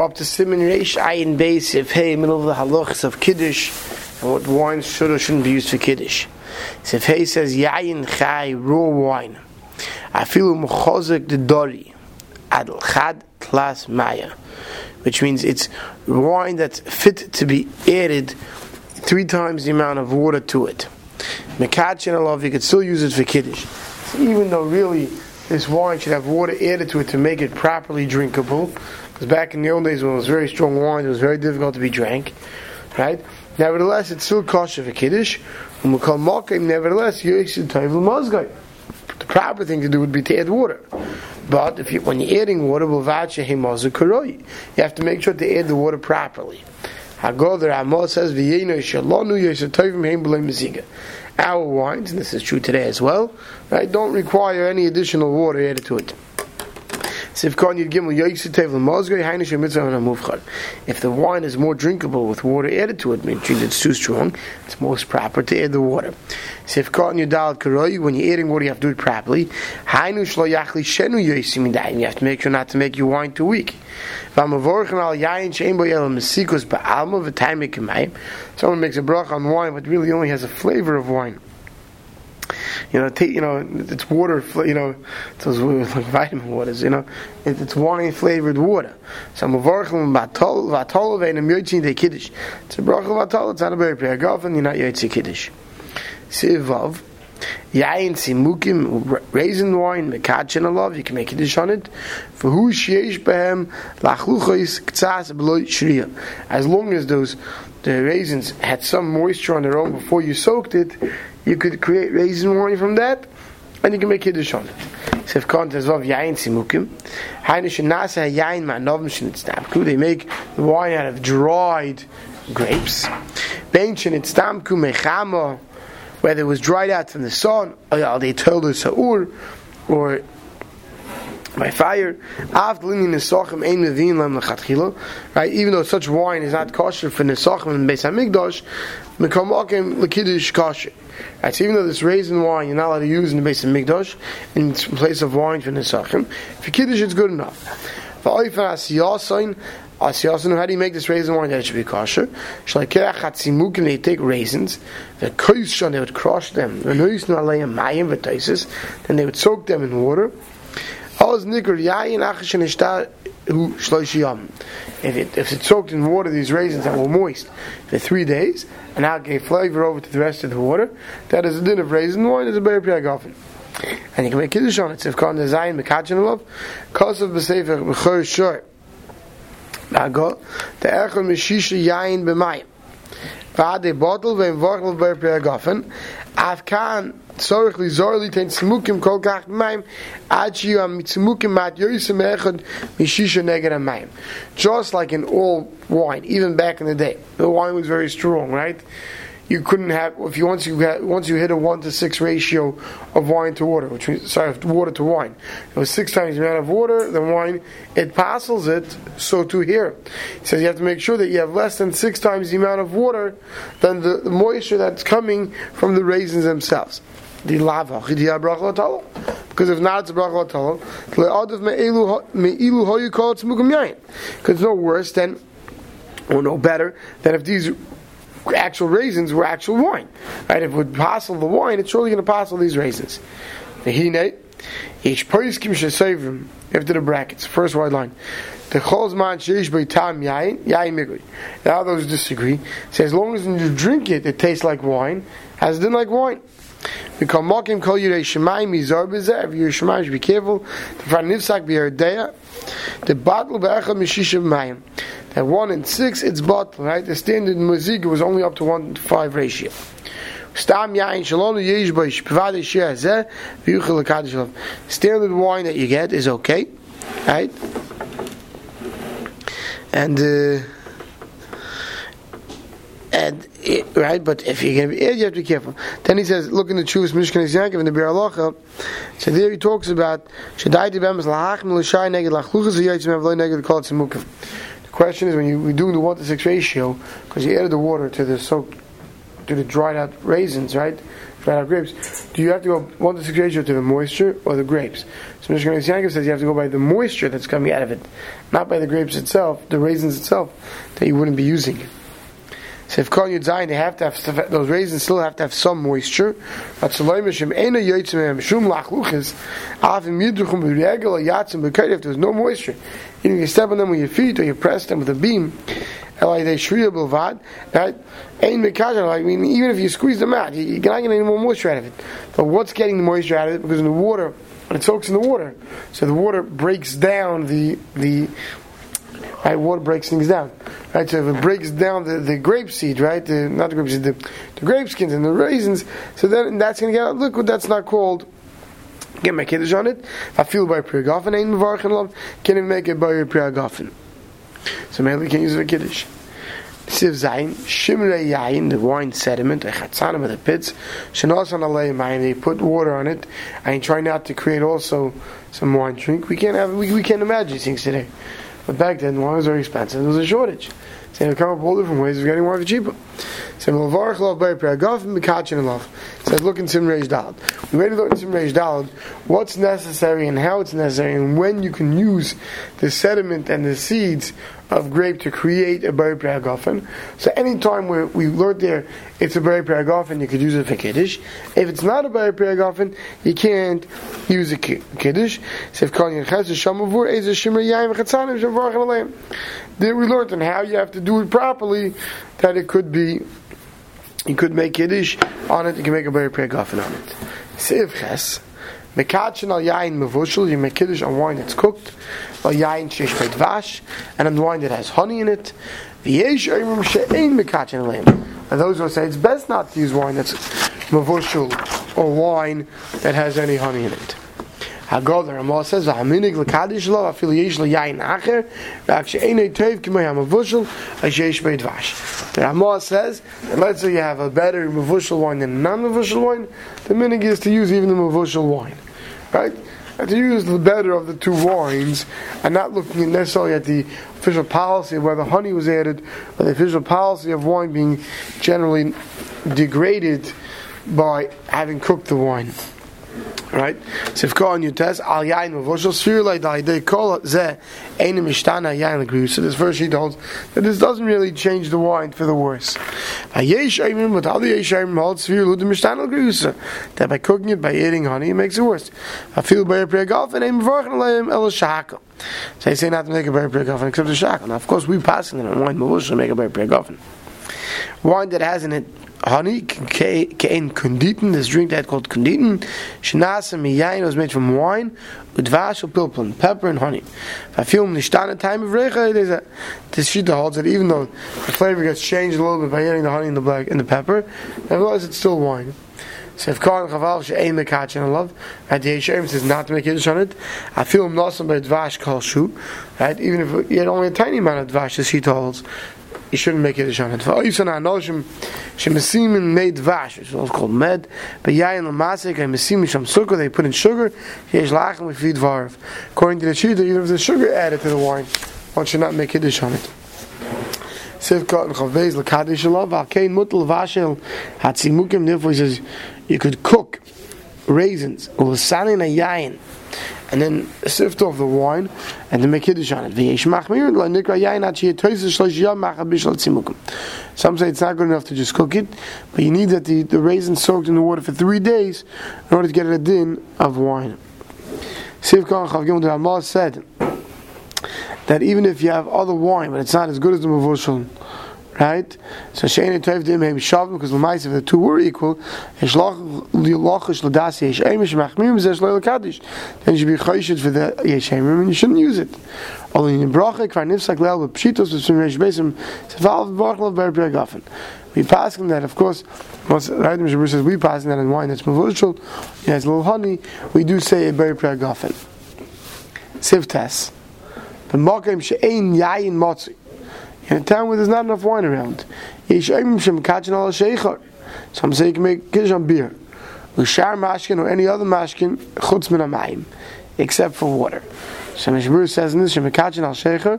Up to Simon Reish Ayin Beis if hey middle of the halachas of Kiddush and what wine should or shouldn't be used for Kiddush. If hey says Yayin Chai raw wine, Afilu Mechozik the Dori Adl Chad Klas Maya, which means it's wine that's fit to be added three times the amount of water to it. Mekach and love you could still use it for Kiddush. So even though really this wine should have water added to it to make it properly drinkable, because back in the old days when it was very strong wine, it was very difficult to be drank. Right? Nevertheless, it's still kosher for Kiddush. When we call Mokim, nevertheless, The proper thing to do would be to add water. But if you, when you're adding water, you have to make sure to add the water properly. Hagoder Amos says, Our wines, and this is true today as well, right, don't require any additional water added to it. If the wine is more drinkable with water added to it, meaning it's too strong, it's most proper to add the water. When you're adding water, you have to do it properly. You have to make sure not to make your wine too weak. Someone makes a brach on wine, but really only has a flavor of wine you know, you know, it's water, you know, it's like vitamin waters, you know, it, it's wine flavored water. So mavarchim batol vatol ve'enim yotzin de kiddush. It's a bracha vatol. It's not a very prayer and you're not yotzi kiddush. Sivav. Yain simukim raisin wine mekachin alav you can make kiddush on it. For who sheish behem lachluchos ktsas beloy shriya. As long as those the raisins had some moisture on their own before you soaked it, you could create raisin wine from that, and you can make kiddush on it. So if content of yain simukim, hainish nasa yain ma'novim shenitztamku. They make wine out of dried grapes. Ben shenitztamku mechama, whether it was dried out from the sun, or they told us or by fire. Right, even though such wine is not kosher for nesachim and Beis Hamikdash, mekamakim lekidush kosher. Right, so even though this raisin wine you're not allowed to use in the Beis Hamikdash in place of wine for nesachim, for kiddush it's good enough. Asiyasain, how do you make this raisin wine that should be kosher? Shalikeach hatzimukim, they take raisins, the koishan, they would crush them, then they would soak them in water. If it, if it's soaked in water, these raisins that were moist for three days, and now gave flavor over to the rest of the water, that is a din of raisin wine, is a bear piagafen. And you can make kiddush on it. If called the zayin mekachin love, kosav b'sefer b'chor shor. Nago, the erchel mishisha yayin b'mayim. V'ad a bottle v'em vorchel bear piagafen. Av kol kach b'mayim ad shiyu am tzmukim mat yoyisem echad mishisha neged mayim. Just like in all wine, even back in the day, the wine was very strong, right? you couldn't have if you once you had, once you hit a one to six ratio of wine to water, which means sorry, water to wine. It was six times the amount of water than wine. It passes it, so to here. He says you have to make sure that you have less than six times the amount of water than the, the moisture that's coming from the raisins themselves. The lava, because if not, it's a bracha Because it's no worse than, or no better than if these actual raisins were actual wine. Right? If it would the wine, it's surely going to passel these raisins. The hine, each poiskim shesavim, after the brackets, first white line. The cholzman sheish tam yain, yain migri. Now those disagree. Say as long as you drink it, it tastes like wine, has it been like wine. Call mokim kol yirei shemayim mizar b'zeh. If you're shemayim, should be careful. The front nifsak b'yerdea. The battle b'echad mishishav mayim that one in six it's bottle, right? The standard muzik was only up to one to five ratio. Standard wine that you get is okay, right? And uh, and right, but if you're going to be you have to be careful. Then he says, look in the Chuvas Mishkan Yankiv in the Bir Alocha. So there he talks about Shadai Tibem is lahachim l'shai neged lachluchas v'yotzim avloi neged kol tzimukim. The question is when you, we do the one to six ratio, because you added the water to the soaked to the dried out raisins, right? Dried out grapes. Do you have to go one to six ratio to the moisture or the grapes? So Mishnah Yankov says you have to go by the moisture that's coming out of it, not by the grapes itself, the raisins itself that you wouldn't be using. So if Kol Yud Zayin, they have to have those raisins still have to have some moisture. But Shaloim Ena Yotzim Shum Lachluchis Avim Yidruchum B'Regel Yatzim B'Kayr. If there's no moisture, you can step on them with your feet or you press them with a beam. Like they shriya bilvad, right? Ain't mekajan. I mean, even if you squeeze them out, you're not getting any more moisture out of it. But what's getting the moisture out of it? Because in the water, it soaks in the water, so the water breaks down the the right. Water breaks things down. Right, so if it breaks down the, the grape seed, right, the, not the grape seed, the, the grape skins and the raisins, so then that's going to get out liquid. That's not called get my kiddush on it. I feel by priyagofen ain't mevarchin love. Can't even make it by priyagofen? So maybe we can use it for kiddush. Siv Zayin, Shimrei Yayin, the wine sediment, a chatzanim of the pits, Shanos on Aleim they put water on it, and try not to create also some wine drink. We can't have, we, we can't imagine things today. But back then, wine was very expensive. There was a shortage. So they come up all different ways of getting wine for cheaper. So Lavarch and look in Simreish Dalad. We to look in Simreish Dalad what's necessary and how it's necessary and when you can use the sediment and the seeds of grape to create a berry pragofen. So anytime we we learned there it's a berry pragofen, you could use it for kiddush. If it's not a berry pragofen, you can't use a kiddush. So if calling ches shamavur is a shimmer yayim chatzanim shavarch aleim. There we learned on how you have to do it properly that it could be you could make kiddush on it. You can make a berry pragofen on it. Siv ches. Mekachin al yain mevushel, you make kiddush on wine that's cooked, al yain shesh vash, and on wine that has honey in it. V'yesh oimim she'ein mekachin alayim. And those who say it's best not to use wine that's mevushel, or wine that has any honey in it. Hagoder Amal says v'haminig l'kadish lo afil yesh l'yayin acher v'ak she'enei tev k'mei ha'mavushel ha'shesh beit vash. The Amal says let's say you have a better mavushel wine than non-mavushel wine, the minig is to use even the mavushel wine, right? To use the better of the two wines and not looking necessarily at the official policy of whether honey was added or the official policy of wine being generally degraded by having cooked the wine. Right? Sivka on Yutes, al yain mevoshel, sphere like the call it ze, einem mishtana yain l'grius. So this verse he holds that this doesn't really change the wine for the worse. Yesh aimim, but other yesh aimim holds sphere lu the mishtana l'grius. That by cooking it, by eating honey, it makes it worse. I feel by a prayer golf and aim vorchen aleim el shaka. So they say not to make a prayer golf except the shaka. Now of course we pass in on wine mevoshel make a prayer golf. Wine that has in it honey, kein kunditen, this drink that called kunditen, shenasa miyayin was made from wine, udvash pilpun, pepper and honey. If I feel nishtana time of recha, there's a, this shita holds that even though the flavor gets changed a little bit by adding the honey and the black and the pepper, nevertheless it's still wine. So if Khan Chaval she'ein mekachin and love, right? The Yeshem says not to make Yiddish on it. I feel him nosam by dvash kol shu, right? Even if you had only a tiny amount of dvash, as he holds, you shouldn't make it on oh, it. Va'oyson ha'anoshim shemesimin made vash, which is also called med, but yayin l'masik ha'mesim sham sukkah, they put in sugar, yesh lachem with feed varv. According to the Shita, even if there's sugar added to the wine, one should not make Kiddush on it. Sivkot and Chavbez l'kadish alav, ha'kein mutal vashel hatzimukim, therefore he says, you could cook raisins, u'lasanin ha'yayin, and then sift off the wine and then make kiddush on it. Some say it's not good enough to just cook it, but you need that the, the raisin soaked in the water for three days in order to get a din of wine. Sivkon Chavgim Ramah said that even if you have other wine, but it's not as good as the Mavushal, right? So Shein and Toiv Dim Shavim because Lamais if the two were equal, Yeshlach Lilachish Ladasi Yeshemish Machmim Zesh Leil Kaddish. Then you should be Chayshit for the Yeshemim and you shouldn't use it. Only in Bracha Kvar Nifsak Leil with Pshitos with Sumesh Besim Seval Barchlav Ber Bergafen. We pass him that, of course, once right, Mr. says we pass that in wine that's mavushal, it has a little honey, we do say a berry pragafen. Sivtas. The makim she'ein yayin motzi in a town where there's not enough wine around. Some say you can make kiddush on beer. Ushar mashkin or any other mashkin, chutz min except for water. So Mishmur says in this, Shemekachin al shecher,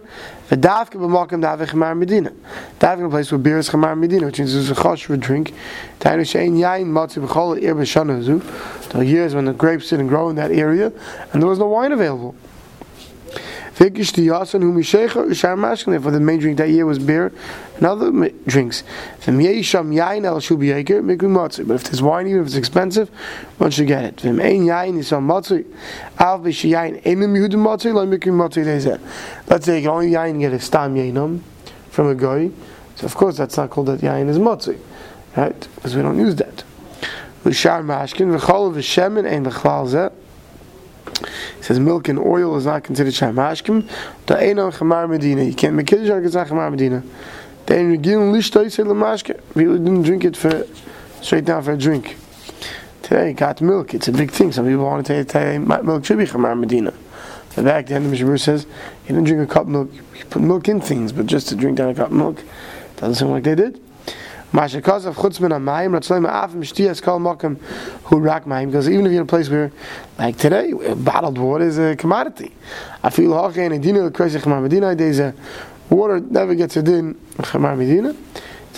v'davke b'makim davich mar medina. Diving in a place where beer is chamar medina, which means there's a chosh for a drink. Tainu shein matzi b'chol ir zu. The years when the grapes didn't grow in that area, and there was no wine available. Fikish the yasan whom yishecha ushar mashkin. For the main drink that year was beer and other drinks. V'm yain el shubi yeker mikri matzi. But if there's wine, even if it's expensive, one should get it. V'm ein yain yisam matzi. Al v'shi yain enim yehudim matzi lo mikri matzi lezeh. Let's say you can only yain get a stam yainam from a guy. So of course that's not called that yain is matzi. Right? Because we don't use that. Ushar mashkin v'chol v'shemen ein v'chlal zeh. He says milk and oil is not considered shamashkim. The Einon Chamar Medina. You can't make kiddush on Chamar Medina. The Ein Regilin Lishtoy say Lamashke. People didn't drink it for straight down for a drink. Today, got milk. It's a big thing. Some people want to say milk should be Chamar Medina. But back then, the Mishabur says you didn't drink a cup milk. You put milk in things, but just to drink down a cup milk doesn't seem like they did. Because even if you're in a place where like today bottled water is a commodity. I feel hakein and dinah crazy chamar medina days a water never gets a din medina.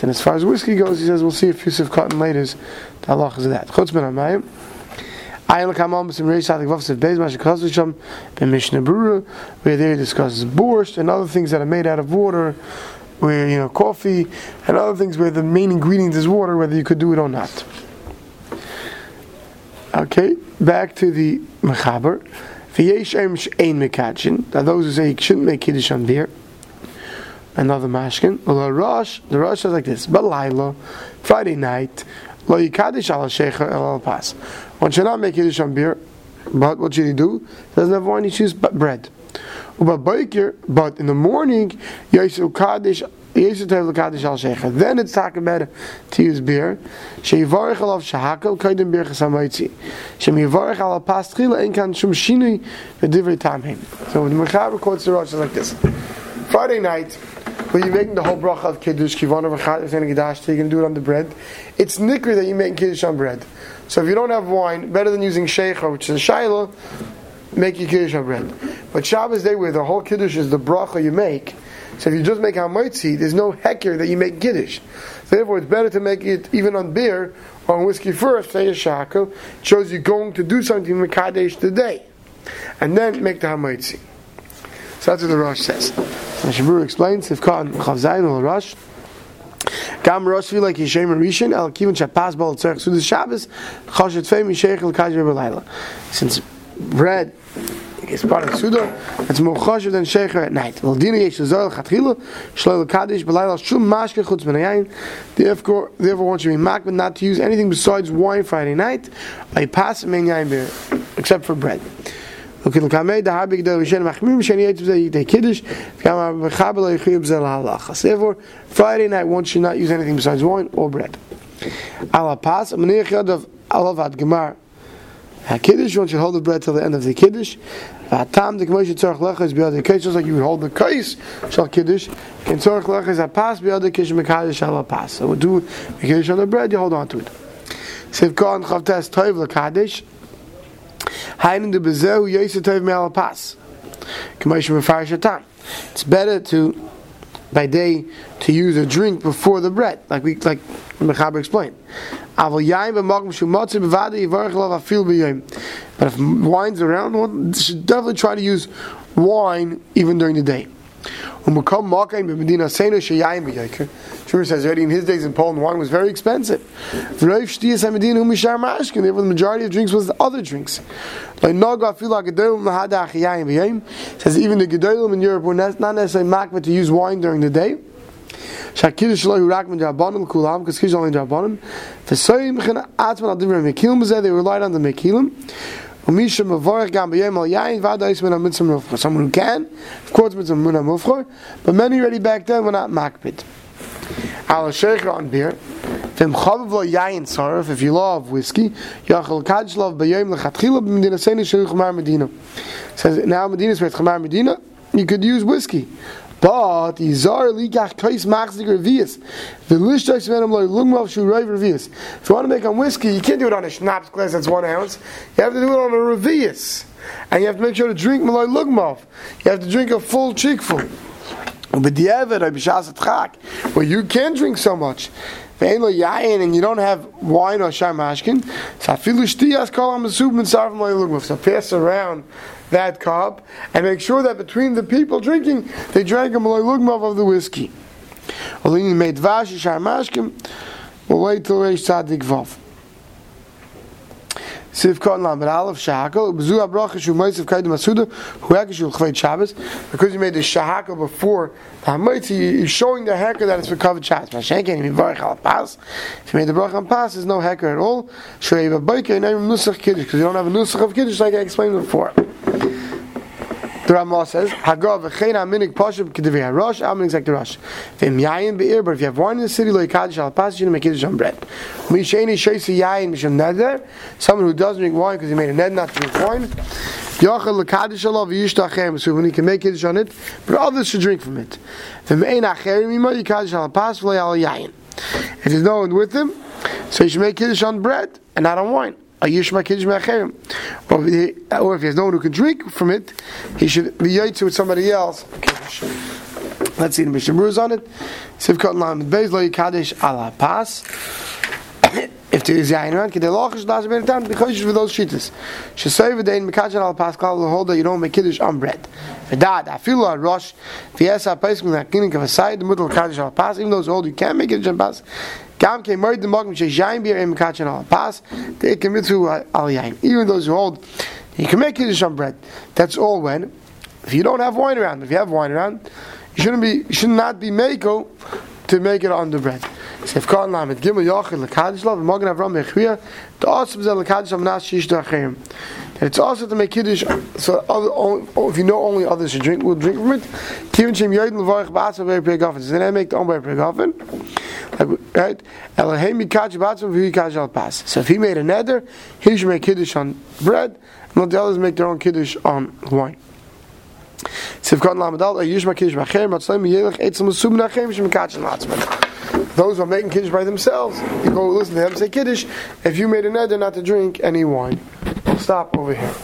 And as far as whiskey goes he says we'll see if Yusuf Cotton later the halach is that. Chutz min amayim Ayin l'kamam b'sim reish sadik v'afsiv beis mashakaz v'sham b'mishnah brura where there he discusses borscht and other things that are made out of water where you know coffee and other things where the main ingredient is water, whether you could do it or not. Okay, back to the mechaber. V'yesh those who say you shouldn't make kiddush on beer. Another mashkin. The Rosh, the Rosh says like this: Balayla, Friday night, lo yikadish al shecher el al pas. One should not make kiddush on beer, but what should he do? He doesn't have wine; he chooses bread. But in the morning, Yisrael Kaddish Yisrael Tev Kaddish Al Shecha. Then it's talking better to use beer. Sheyivarech Alav Shahakel Kaidim Bir Chasamoitzi. Shem Yivarech Alav Pas Tchila Ein Kan Shum Shinui V'divrei Tamheim. So the Mechaber quotes the Rosh like this. Friday night, when you're making the whole bracha of Kiddush, Kivana V'chat V'chen Gedash, you can do it on the bread. It's nikri that you make Kiddush on bread. So if you don't have wine, better than using Shecha, which is a Shaila, make your Kiddush on bread. But Shabbos day where the whole Kiddush is the bracha you make, so if you just make Hamoitzi, there's no hecker that you make Kiddush. Therefore it's better to make it even on beer or on whiskey first, say a shakel, shows you're going to do something with Kadesh today. And then make the Hamoitzi. So that's what the Rosh says. And Shabur explains, if Khan Chavzayin or Rosh, Gam Rosh feel like Yishem Rishon, Al Kivin Shapas Bal Tzerch Sudas Shabbos, Choshet Fei Mishech El Kajir Belayla. Since bread is part of Suda, it's more choshev than shecher at night. Well, dina yesh zol chatchila, shloil kaddish, belayla shum mashke chutz ben yayin. Therefore, therefore, one should be makbid not to use anything besides wine Friday night, by pass men yayin beer, except for bread. Okay, look, I made the habig vishen machmir mishani yitzv zeh yitei kiddush, v'kam ha-mechabel ha-yichuyib zel ha-halachas. Therefore, Friday night, one should not use anything besides wine or bread. Ala pas, a menich of alavat gemar, HaKiddush, one should hold the bread till the end of the Kiddush. V'atam, the Kmosh Tzorach Lecha is beyond the Kiddush, just like you would hold the Kais, Shal Kiddush, and Tzorach Lecha is a pass beyond the Kiddush, Mekadosh Shal Pas. So we do the Kiddush on the bread, you hold on to it. Siv Kohan Chavtes Toiv LeKaddish, Hainin de Bezehu Yesa Toiv Me'al Pas. Kmosh Mefarish Atam. It's better to, by day, to use a drink before the bread, like we, like Mechaber explained. But if wine's around, one should definitely try to use wine even during the day. Schumer says already in his days in Poland, wine was very expensive. Um, Therefore, the majority of drinks was the other drinks. Says even the Gedolim in Europe were not necessarily makbet to use wine during the day. Shakidush lo yurak min kulam, because kish only drabanim. Vesoyim chen atzman mekilim, they relied on the mekilim. Someone who can, of course, with some Muna Mufchor, but many already back then were not Makbid. Al Sheikh on beer, if you love whiskey, Says, now Medina is where Chamar Medina, you could use whiskey. But Izar Ligach Kais Machzik Revius. The Lishtais Venom Loy Lungmav Shu Rave Revius. If you want to make on whiskey, you can't do it on a schnapps glass that's one ounce. You have to do it on a Revius. And you have to make sure to drink Malay Lugmav. You have to drink a full cheekful. But the Evid, where you can drink so much, and you don't have wine or shamashkin, so pass around that cup and make sure that between the people drinking, they drank a malay of the whiskey. We'll wait till Reish Tzadik Vav. Siv Kon Lamed Aleph Shahakel Bezu Abracha Shu Moisiv Kaidim Asuda Hu Hakashu Chveit Shabbos because you made the Shahakel before the Hamaitzi is showing the Heker that it's for covered Shabbos. Mashen can't even Varech Al Pas. If you made the Bracha on Pas there's no Heker at all. Shoei Babayke and Name Nusach Kiddush because you don't have a Nusach of Kiddush like I explained before the Ramah says, Hagav v'chein aminik pashim k'divei harosh, aminik the rosh. V'im yayin be'ir, but if you have wine in the city, lo yikadish al pas, you make on bread. Misheni shoysi yayin misham neder, someone who doesn't drink wine because he made a ned not to drink wine, yachal l'kadish alav yishtachem, so when he can make kiddush on it, but others should drink from it. V'im ein acherim ima yikadish al pas, v'lo yal yayin. If there's no one with him, so he should make kiddush on bread and not on wine a yishma kiddush me'acherim. Or if he has no one who can drink from it, he should be yaitzu with somebody else. Let's see the Mishnah Berurah on it. Sivkot Lamed Beis Lo Yikadesh Ala Pas. If there is yain around, kedei lochish das ben tam because for those shittas. She say v'dein mekachan al pascal the hold that you don't make kiddush on bread. V'dad afilu a rosh v'yesa paiskim that kinnik of a side the middle kaddish al pas even those hold you can't make kiddush on pas. Gam ke moed the magm she yain beer in mekachan al pas they can mitzvu al yain. Even those who hold you can make kiddush on bread. That's all when if you don't have wine around. If you have wine around, you shouldn't be you should not be mako to make it on the bread. Sef kan lamet gimel yachid lekadish lav magen avram mechvia to also be lekadish am nas shish dachim. It's also to make kiddush so other, if you know only others should drink will drink from it. Kivin shem yoyden levarich ba'atzav very pregafen. So then I make the own very pregafen. Right? So if he made a neder, he should make kiddush on bread, and the others make their own kiddush on wine. Those who are making kiddush by themselves, you go listen to them say kiddush. If you made a neder not to drink any wine, stop over here.